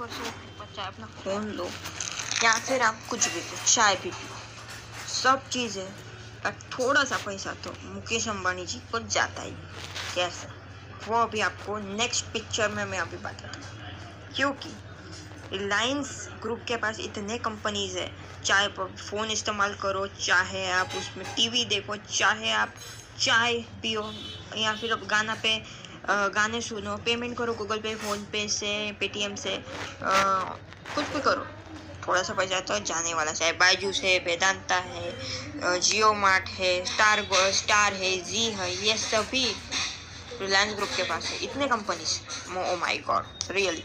ऊपर से चाहे अपना फ़ोन लो। या फिर आप कुछ भी लो चाय भी पियो। सब चीज़ और थोड़ा सा पैसा तो मुकेश अंबानी जी को जाता ही कैसा? वो अभी आपको नेक्स्ट पिक्चर में मैं अभी बताता हूँ। क्योंकि रिलायंस ग्रुप के पास इतने कंपनीज़ है। चाहे फ़ोन इस्तेमाल करो, चाहे आप उसमें टीवी देखो, चाहे आप चाय पियो, या फिर अब गाना पे गाने सुनो पेमेंट करो गूगल पे फ़ोन पे से पेटीएम से कुछ भी करो। थोड़ा सा पैसा तो जाने वाला, चाहे बायजूस है वेदांता है जियो मार्ट है स्टार स्टार है जी है, ये सभी रिलायंस ग्रुप के पास है। इतने companies oh my God really